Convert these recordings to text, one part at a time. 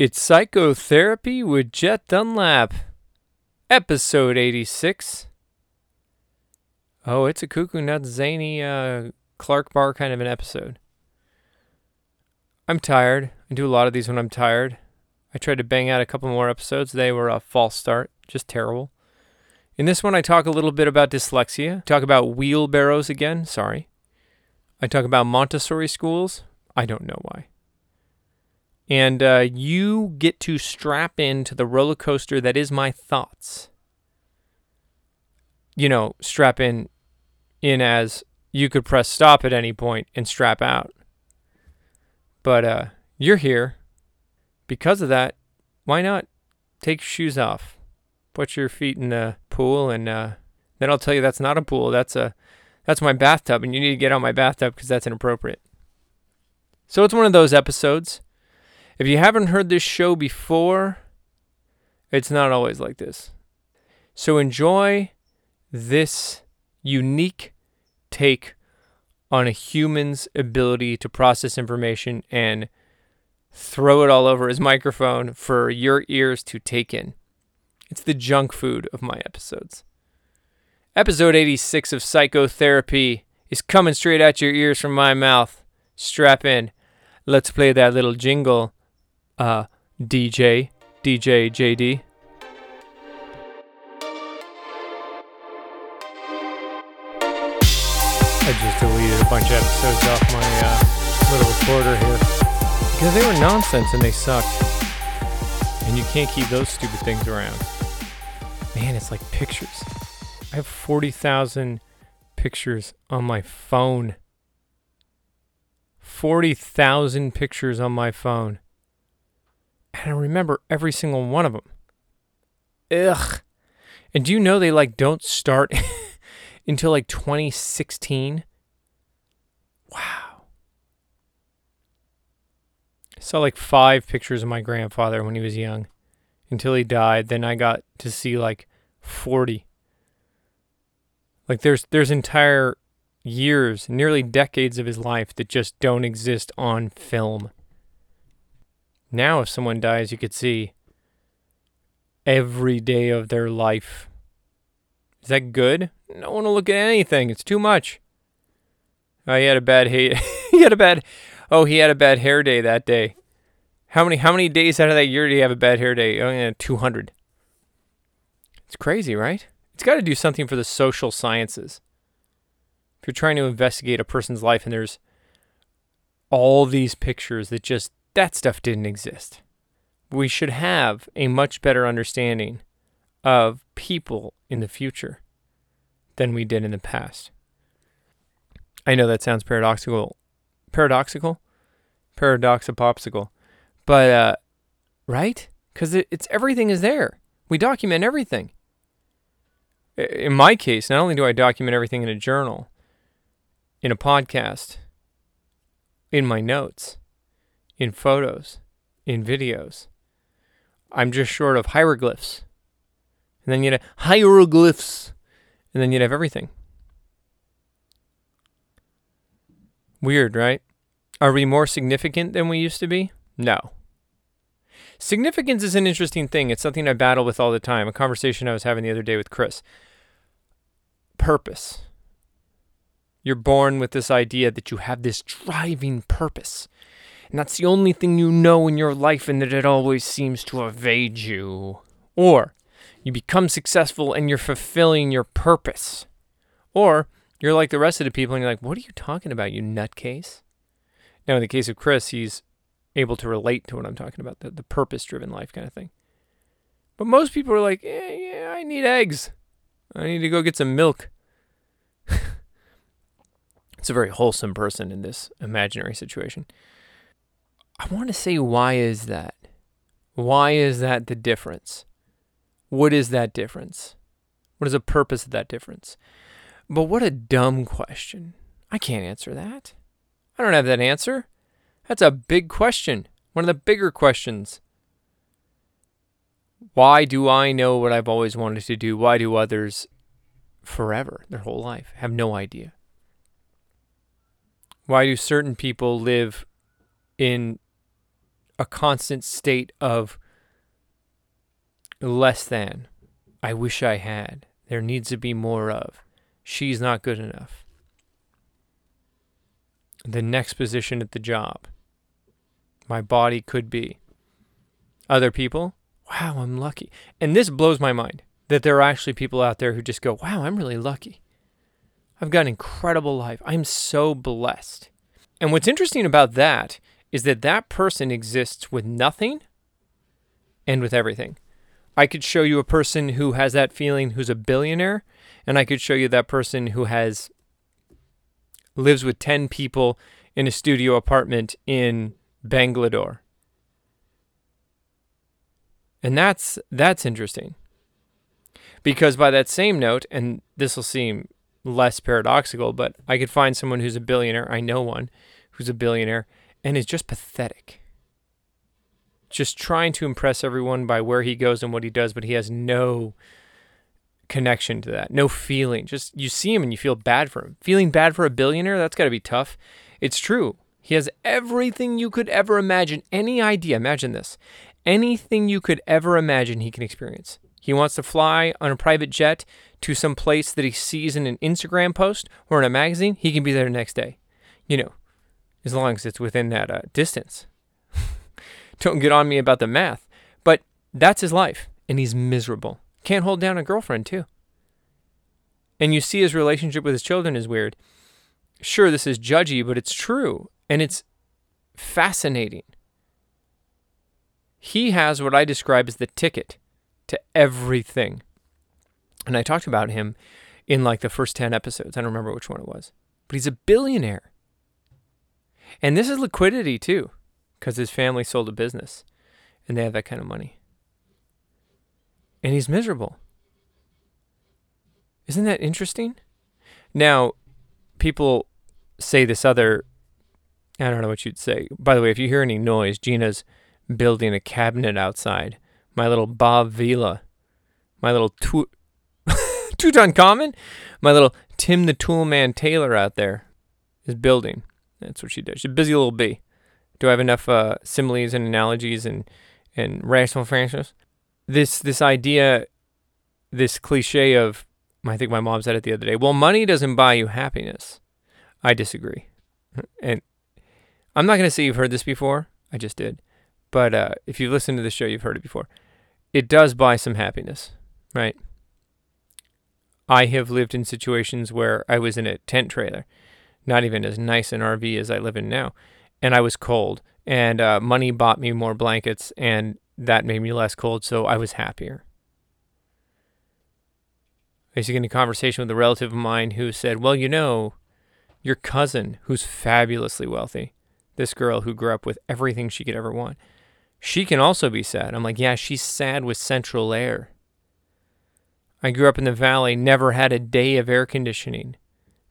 It's Psychotherapy with Jet Dunlap, episode 86. Oh, it's a cuckoo nuts zany uh, Clark Bar kind of an episode. I'm tired. I do a lot of these when I'm tired. I tried to bang out a couple more episodes. They were a false start, just terrible. In this one, I talk a little bit about dyslexia, talk about wheelbarrows again. Sorry. I talk about Montessori schools. I don't know why. And uh, you get to strap into the roller coaster that is my thoughts. You know, strap in, in as you could press stop at any point and strap out. But uh, you're here. Because of that, why not take your shoes off? Put your feet in the pool, and uh, then I'll tell you that's not a pool. That's a that's my bathtub, and you need to get out my bathtub because that's inappropriate. So it's one of those episodes. If you haven't heard this show before, it's not always like this. So enjoy this unique take on a human's ability to process information and throw it all over his microphone for your ears to take in. It's the junk food of my episodes. Episode 86 of Psychotherapy is coming straight at your ears from my mouth. Strap in. Let's play that little jingle. Uh, DJ, DJ JD. I just deleted a bunch of episodes off my uh, little recorder here because they were nonsense and they sucked. And you can't keep those stupid things around. Man, it's like pictures. I have 40,000 pictures on my phone. 40,000 pictures on my phone. And I remember every single one of them. Ugh. And do you know they like don't start until like 2016? Wow. I saw like five pictures of my grandfather when he was young until he died. Then I got to see like 40. Like there's there's entire years, nearly decades of his life that just don't exist on film. Now if someone dies, you could see every day of their life. Is that good? Don't want to look at anything. It's too much. Oh, he had a bad hair. he had a bad. Oh, he had a bad hair day that day. How many how many days out of that year do you have a bad hair day? Oh, yeah, 200. It's crazy, right? It's got to do something for the social sciences. If you're trying to investigate a person's life and there's all these pictures that just that stuff didn't exist. We should have a much better understanding of people in the future than we did in the past. I know that sounds paradoxical. Paradoxical? Paradoxopopsicle. But, uh, right? Because it, it's everything is there. We document everything. In my case, not only do I document everything in a journal, in a podcast, in my notes, in photos, in videos, I'm just short of hieroglyphs. And then you'd have hieroglyphs. And then you'd have everything. Weird, right? Are we more significant than we used to be? No. Significance is an interesting thing. It's something I battle with all the time. A conversation I was having the other day with Chris. Purpose. You're born with this idea that you have this driving purpose. And that's the only thing you know in your life, and that it always seems to evade you. Or you become successful and you're fulfilling your purpose. Or you're like the rest of the people and you're like, what are you talking about, you nutcase? Now, in the case of Chris, he's able to relate to what I'm talking about, the, the purpose driven life kind of thing. But most people are like, eh, yeah, I need eggs. I need to go get some milk. it's a very wholesome person in this imaginary situation. I want to say, why is that? Why is that the difference? What is that difference? What is the purpose of that difference? But what a dumb question. I can't answer that. I don't have that answer. That's a big question. One of the bigger questions. Why do I know what I've always wanted to do? Why do others forever, their whole life, have no idea? Why do certain people live in a constant state of less than. I wish I had. There needs to be more of. She's not good enough. The next position at the job. My body could be. Other people, wow, I'm lucky. And this blows my mind that there are actually people out there who just go, wow, I'm really lucky. I've got an incredible life. I'm so blessed. And what's interesting about that is that that person exists with nothing and with everything. I could show you a person who has that feeling who's a billionaire, and I could show you that person who has lives with 10 people in a studio apartment in Bangalore. And that's that's interesting. Because by that same note, and this will seem less paradoxical, but I could find someone who's a billionaire. I know one who's a billionaire and is just pathetic. Just trying to impress everyone by where he goes and what he does, but he has no connection to that, no feeling. Just you see him and you feel bad for him. Feeling bad for a billionaire, that's got to be tough. It's true. He has everything you could ever imagine, any idea. Imagine this anything you could ever imagine he can experience. He wants to fly on a private jet to some place that he sees in an Instagram post or in a magazine, he can be there the next day. You know, as long as it's within that uh, distance. Don't get on me about the math. But that's his life, and he's miserable. Can't hold down a girlfriend, too. And you see his relationship with his children is weird. Sure, this is judgy, but it's true. And it's fascinating. He has what I describe as the ticket to everything. And I talked about him in like the first 10 episodes. I don't remember which one it was. But he's a billionaire. And this is liquidity too, because his family sold a business and they have that kind of money. And he's miserable. Isn't that interesting? Now, people say this other, I don't know what you'd say. By the way, if you hear any noise, Gina's building a cabinet outside. My little Bob Vila, my little tu- Tutankhamun, my little Tim the Toolman Taylor out there is building. That's what she does. She's a busy little bee. Do I have enough uh, similes and analogies and and rational functions? This this idea, this cliche of, I think my mom said it the other day. Well, money doesn't buy you happiness. I disagree, and I'm not going to say you've heard this before. I just did, but uh, if you've listened to the show, you've heard it before. It does buy some happiness, right? I have lived in situations where I was in a tent trailer not even as nice an RV as I live in now. And I was cold, and uh, money bought me more blankets, and that made me less cold, so I was happier. I used to get in a conversation with a relative of mine who said, Well, you know, your cousin, who's fabulously wealthy, this girl who grew up with everything she could ever want, she can also be sad. I'm like, Yeah, she's sad with central air. I grew up in the valley, never had a day of air conditioning.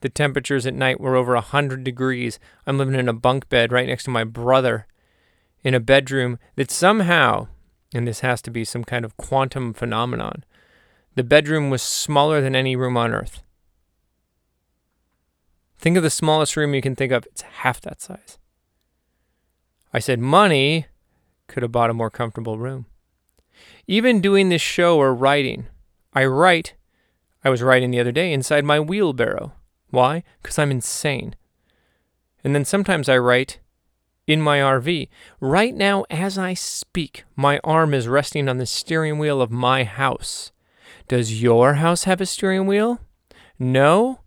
The temperatures at night were over 100 degrees. I'm living in a bunk bed right next to my brother in a bedroom that somehow, and this has to be some kind of quantum phenomenon, the bedroom was smaller than any room on earth. Think of the smallest room you can think of, it's half that size. I said, money could have bought a more comfortable room. Even doing this show or writing, I write, I was writing the other day inside my wheelbarrow. Why? Because I'm insane. And then sometimes I write in my RV. Right now, as I speak, my arm is resting on the steering wheel of my house. Does your house have a steering wheel? No?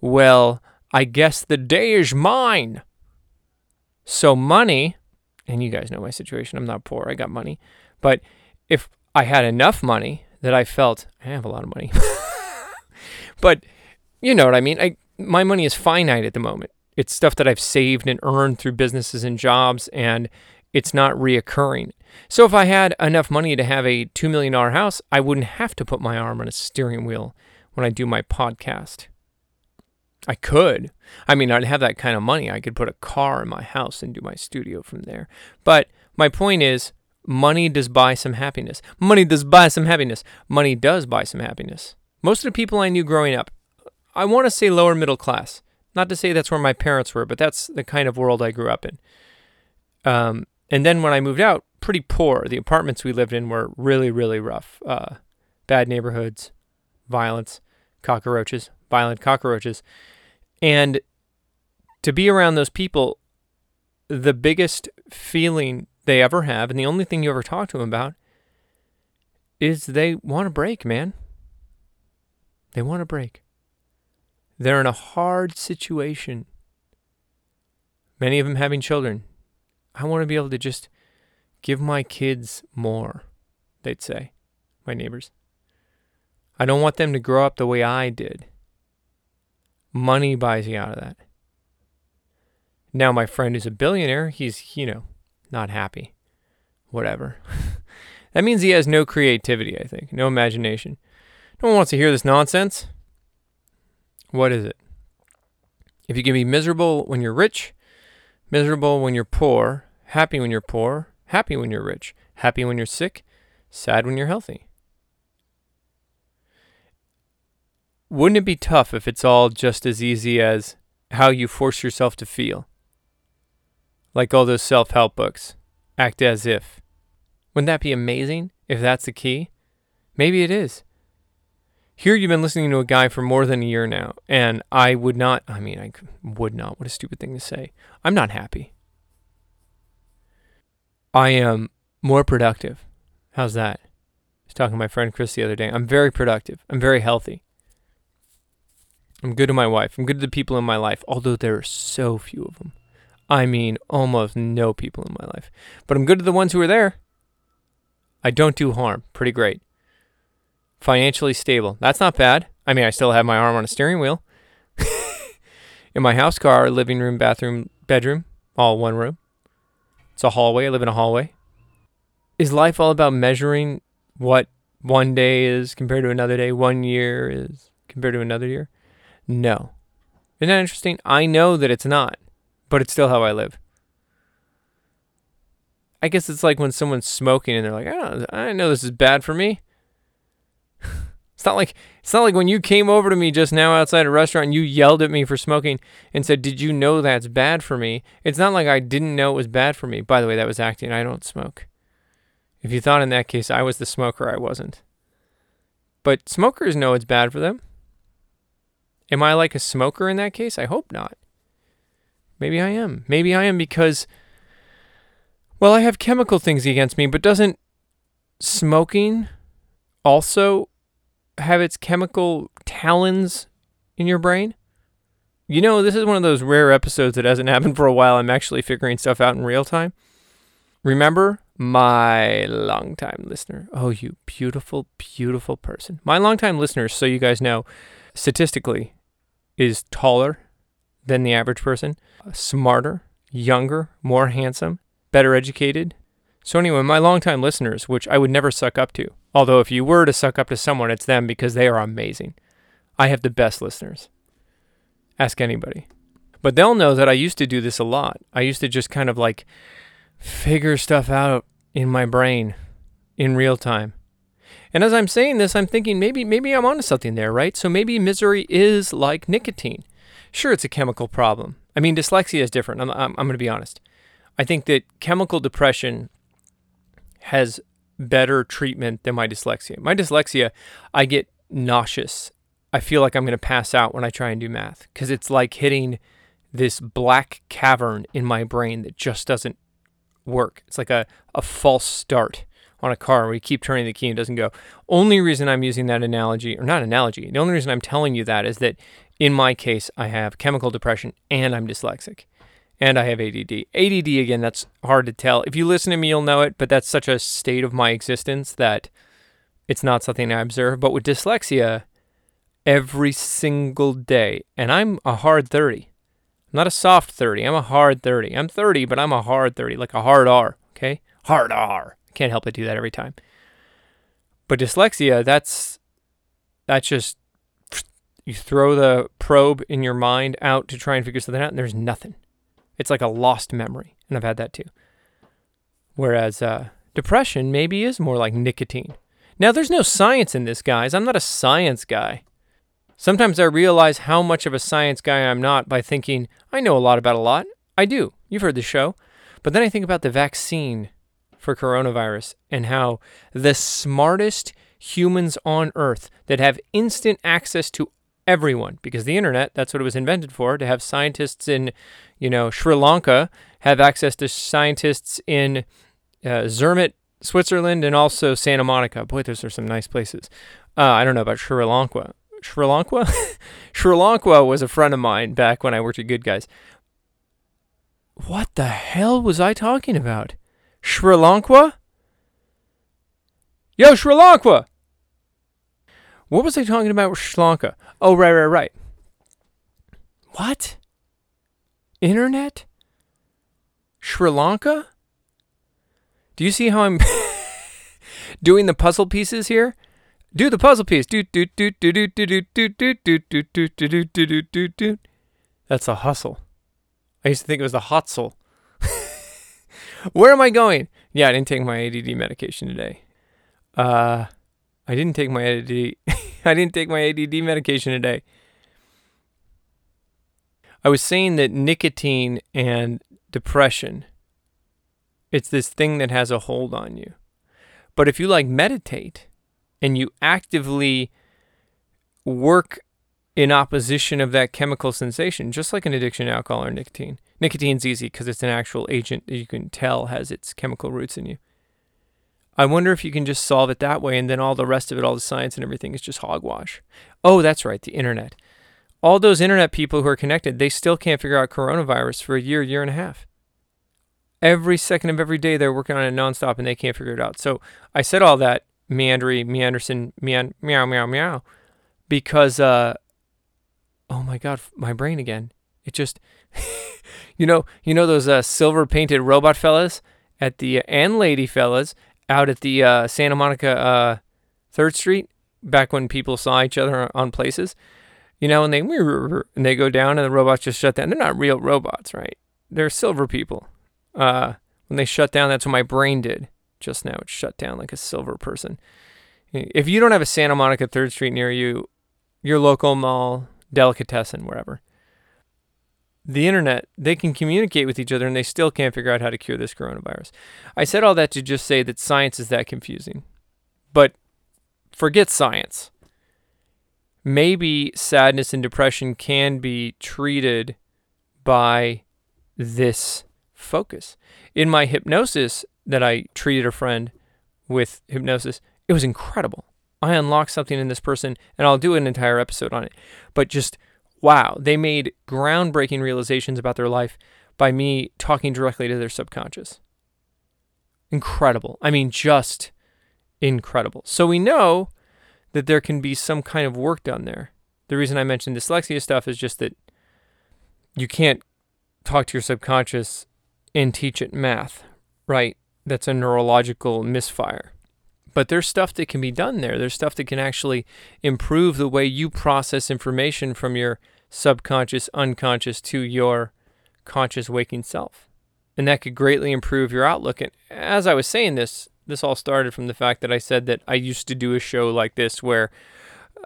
Well, I guess the day is mine. So, money, and you guys know my situation, I'm not poor, I got money. But if I had enough money that I felt, I have a lot of money. but you know what I mean? I my money is finite at the moment. It's stuff that I've saved and earned through businesses and jobs, and it's not reoccurring. So if I had enough money to have a $2 million house, I wouldn't have to put my arm on a steering wheel when I do my podcast. I could. I mean, I'd have that kind of money. I could put a car in my house and do my studio from there. But my point is, money does buy some happiness. Money does buy some happiness. Money does buy some happiness. Most of the people I knew growing up I want to say lower middle class. Not to say that's where my parents were, but that's the kind of world I grew up in. Um, And then when I moved out, pretty poor. The apartments we lived in were really, really rough. Uh, bad neighborhoods, violence, cockroaches, violent cockroaches. And to be around those people, the biggest feeling they ever have, and the only thing you ever talk to them about, is they want a break, man. They want a break. They're in a hard situation. Many of them having children. I want to be able to just give my kids more, they'd say, my neighbors. I don't want them to grow up the way I did. Money buys you out of that. Now, my friend is a billionaire, he's, you know, not happy. Whatever. that means he has no creativity, I think, no imagination. No one wants to hear this nonsense. What is it? If you can be miserable when you're rich, miserable when you're poor, happy when you're poor, happy when you're rich, happy when you're sick, sad when you're healthy. Wouldn't it be tough if it's all just as easy as how you force yourself to feel? Like all those self help books. Act as if. Wouldn't that be amazing if that's the key? Maybe it is. Here you've been listening to a guy for more than a year now, and I would not, I mean, I would not, what a stupid thing to say. I'm not happy. I am more productive. How's that? I was talking to my friend Chris the other day. I'm very productive. I'm very healthy. I'm good to my wife. I'm good to the people in my life, although there are so few of them. I mean, almost no people in my life. But I'm good to the ones who are there. I don't do harm. Pretty great. Financially stable. That's not bad. I mean, I still have my arm on a steering wheel. in my house, car, living room, bathroom, bedroom, all one room. It's a hallway. I live in a hallway. Is life all about measuring what one day is compared to another day, one year is compared to another year? No. Isn't that interesting? I know that it's not, but it's still how I live. I guess it's like when someone's smoking and they're like, I, I know this is bad for me. It's not like it's not like when you came over to me just now outside a restaurant and you yelled at me for smoking and said, "Did you know that's bad for me?" It's not like I didn't know it was bad for me. By the way, that was acting. I don't smoke. If you thought in that case I was the smoker, I wasn't. But smokers know it's bad for them. Am I like a smoker in that case? I hope not. Maybe I am. Maybe I am because, well, I have chemical things against me, but doesn't smoking also have its chemical talons in your brain? You know, this is one of those rare episodes that hasn't happened for a while. I'm actually figuring stuff out in real time. Remember my longtime listener. Oh, you beautiful, beautiful person. My longtime listeners, so you guys know, statistically, is taller than the average person, uh, smarter, younger, more handsome, better educated. So, anyway, my longtime listeners, which I would never suck up to, although if you were to suck up to someone, it's them because they are amazing. I have the best listeners. Ask anybody. But they'll know that I used to do this a lot. I used to just kind of like figure stuff out in my brain in real time. And as I'm saying this, I'm thinking maybe maybe I'm onto something there, right? So maybe misery is like nicotine. Sure, it's a chemical problem. I mean, dyslexia is different. I'm, I'm, I'm going to be honest. I think that chemical depression has better treatment than my dyslexia. My dyslexia, I get nauseous. I feel like I'm going to pass out when I try and do math because it's like hitting this black cavern in my brain that just doesn't work. It's like a, a false start on a car where you keep turning the key and it doesn't go. Only reason I'm using that analogy, or not analogy, the only reason I'm telling you that is that in my case, I have chemical depression and I'm dyslexic. And I have ADD. ADD, again, that's hard to tell. If you listen to me, you'll know it, but that's such a state of my existence that it's not something I observe. But with dyslexia, every single day, and I'm a hard 30. I'm not a soft 30. I'm a hard 30. I'm 30, but I'm a hard 30, like a hard R, okay? Hard R. Can't help but do that every time. But dyslexia, that's that's just you throw the probe in your mind out to try and figure something out, and there's nothing. It's like a lost memory, and I've had that too. Whereas uh, depression maybe is more like nicotine. Now, there's no science in this, guys. I'm not a science guy. Sometimes I realize how much of a science guy I'm not by thinking I know a lot about a lot. I do. You've heard the show. But then I think about the vaccine for coronavirus and how the smartest humans on earth that have instant access to everyone because the internet that's what it was invented for to have scientists in you know Sri Lanka have access to scientists in uh, Zermatt Switzerland and also Santa Monica. Boy those are some nice places. Uh, I don't know about Sri Lanka. Sri Lanka? Sri Lanka was a friend of mine back when I worked at Good Guys. What the hell was I talking about? Sri Lanka? Yo, Sri Lanka! What was I talking about with Sri Lanka? Oh, right, right, right. What? Internet? Sri Lanka? Do you see how I'm doing the puzzle pieces here? Do the puzzle piece. Do do do do do do do do do do do do do do do do. That's a hustle. I used to think it was a hotzel. Where am I going? Yeah, I didn't take my ADD medication today. Uh, I didn't take my ADD. I didn't take my ADD medication today. I was saying that nicotine and depression, it's this thing that has a hold on you. But if you like meditate and you actively work in opposition of that chemical sensation, just like an addiction to alcohol or nicotine. Nicotine's easy because it's an actual agent that you can tell has its chemical roots in you. I wonder if you can just solve it that way and then all the rest of it, all the science and everything is just hogwash. Oh, that's right, the internet. All those internet people who are connected, they still can't figure out coronavirus for a year, year and a half. Every second of every day they're working on it nonstop and they can't figure it out. So I said all that meandry, meanderson, meow, meow, meow, meow, because, uh, oh my God, my brain again. It just, you know, you know those uh, silver painted robot fellas at the, uh, and lady fellas out at the uh, Santa Monica uh, Third Street back when people saw each other on places, you know, and they and they go down and the robots just shut down. They're not real robots, right? They're silver people. Uh, when they shut down, that's what my brain did just now. It shut down like a silver person. If you don't have a Santa Monica Third Street near you, your local mall, delicatessen, wherever, the internet, they can communicate with each other and they still can't figure out how to cure this coronavirus. I said all that to just say that science is that confusing. But forget science. Maybe sadness and depression can be treated by this focus. In my hypnosis that I treated a friend with hypnosis, it was incredible. I unlocked something in this person, and I'll do an entire episode on it. But just wow, they made groundbreaking realizations about their life by me talking directly to their subconscious. Incredible. I mean, just incredible. So we know that there can be some kind of work done there. The reason I mentioned dyslexia stuff is just that you can't talk to your subconscious and teach it math, right? That's a neurological misfire. But there's stuff that can be done there. There's stuff that can actually improve the way you process information from your subconscious, unconscious to your conscious waking self. And that could greatly improve your outlook. And as I was saying this, this all started from the fact that I said that I used to do a show like this where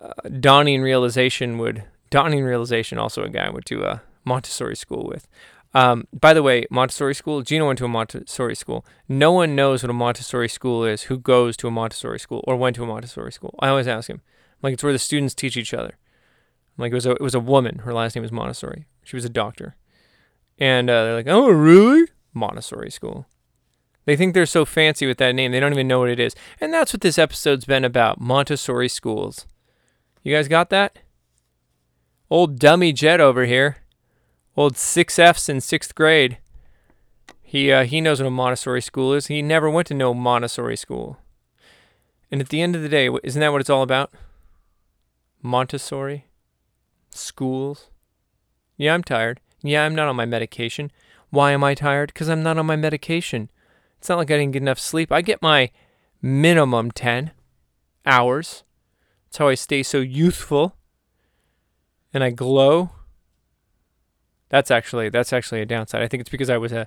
uh, dawning realization would, dawning realization, also a guy I went to a Montessori school with, um, by the way, Montessori school, Gino went to a Montessori school. No one knows what a Montessori school is who goes to a Montessori school or went to a Montessori school. I always ask him. like, it's where the students teach each other. like, it was, a, it was a woman. Her last name was Montessori. She was a doctor. And uh, they're like, oh, really? Montessori school. They think they're so fancy with that name, they don't even know what it is. And that's what this episode's been about Montessori schools. You guys got that? Old dummy Jet over here old six Fs in sixth grade. He uh, he knows what a Montessori school is. He never went to no Montessori school. And at the end of the day, isn't that what it's all about? Montessori schools. Yeah, I'm tired. Yeah, I'm not on my medication. Why am I tired? Because I'm not on my medication. It's not like I didn't get enough sleep. I get my minimum 10 hours. That's how I stay so youthful. And I glow that's actually that's actually a downside. I think it's because I was a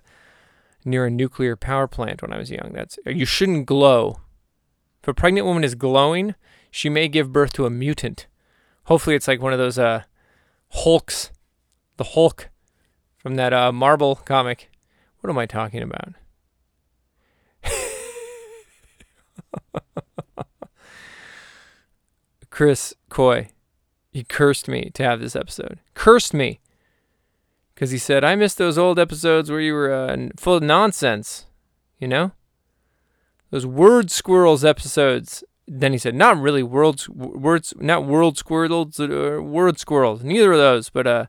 near a nuclear power plant when I was young. That's you shouldn't glow. If a pregnant woman is glowing, she may give birth to a mutant. Hopefully, it's like one of those uh, Hulks, the Hulk from that uh, Marvel comic. What am I talking about? Chris Coy, he cursed me to have this episode. Cursed me. Because he said, I miss those old episodes where you were uh, full of nonsense. You know? Those word squirrels episodes. Then he said, not really world, words, not world squirrels, uh, word squirrels. Neither of those, but uh,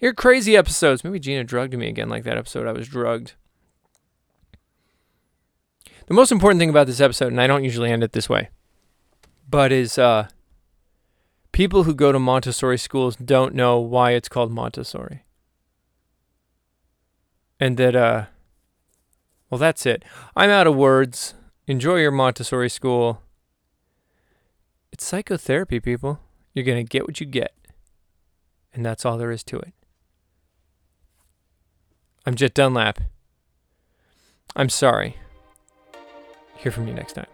you're crazy episodes. Maybe Gina drugged me again like that episode I was drugged. The most important thing about this episode, and I don't usually end it this way, but is uh, people who go to Montessori schools don't know why it's called Montessori. And that, uh, well, that's it. I'm out of words. Enjoy your Montessori school. It's psychotherapy, people. You're going to get what you get. And that's all there is to it. I'm Jet Dunlap. I'm sorry. Hear from you next time.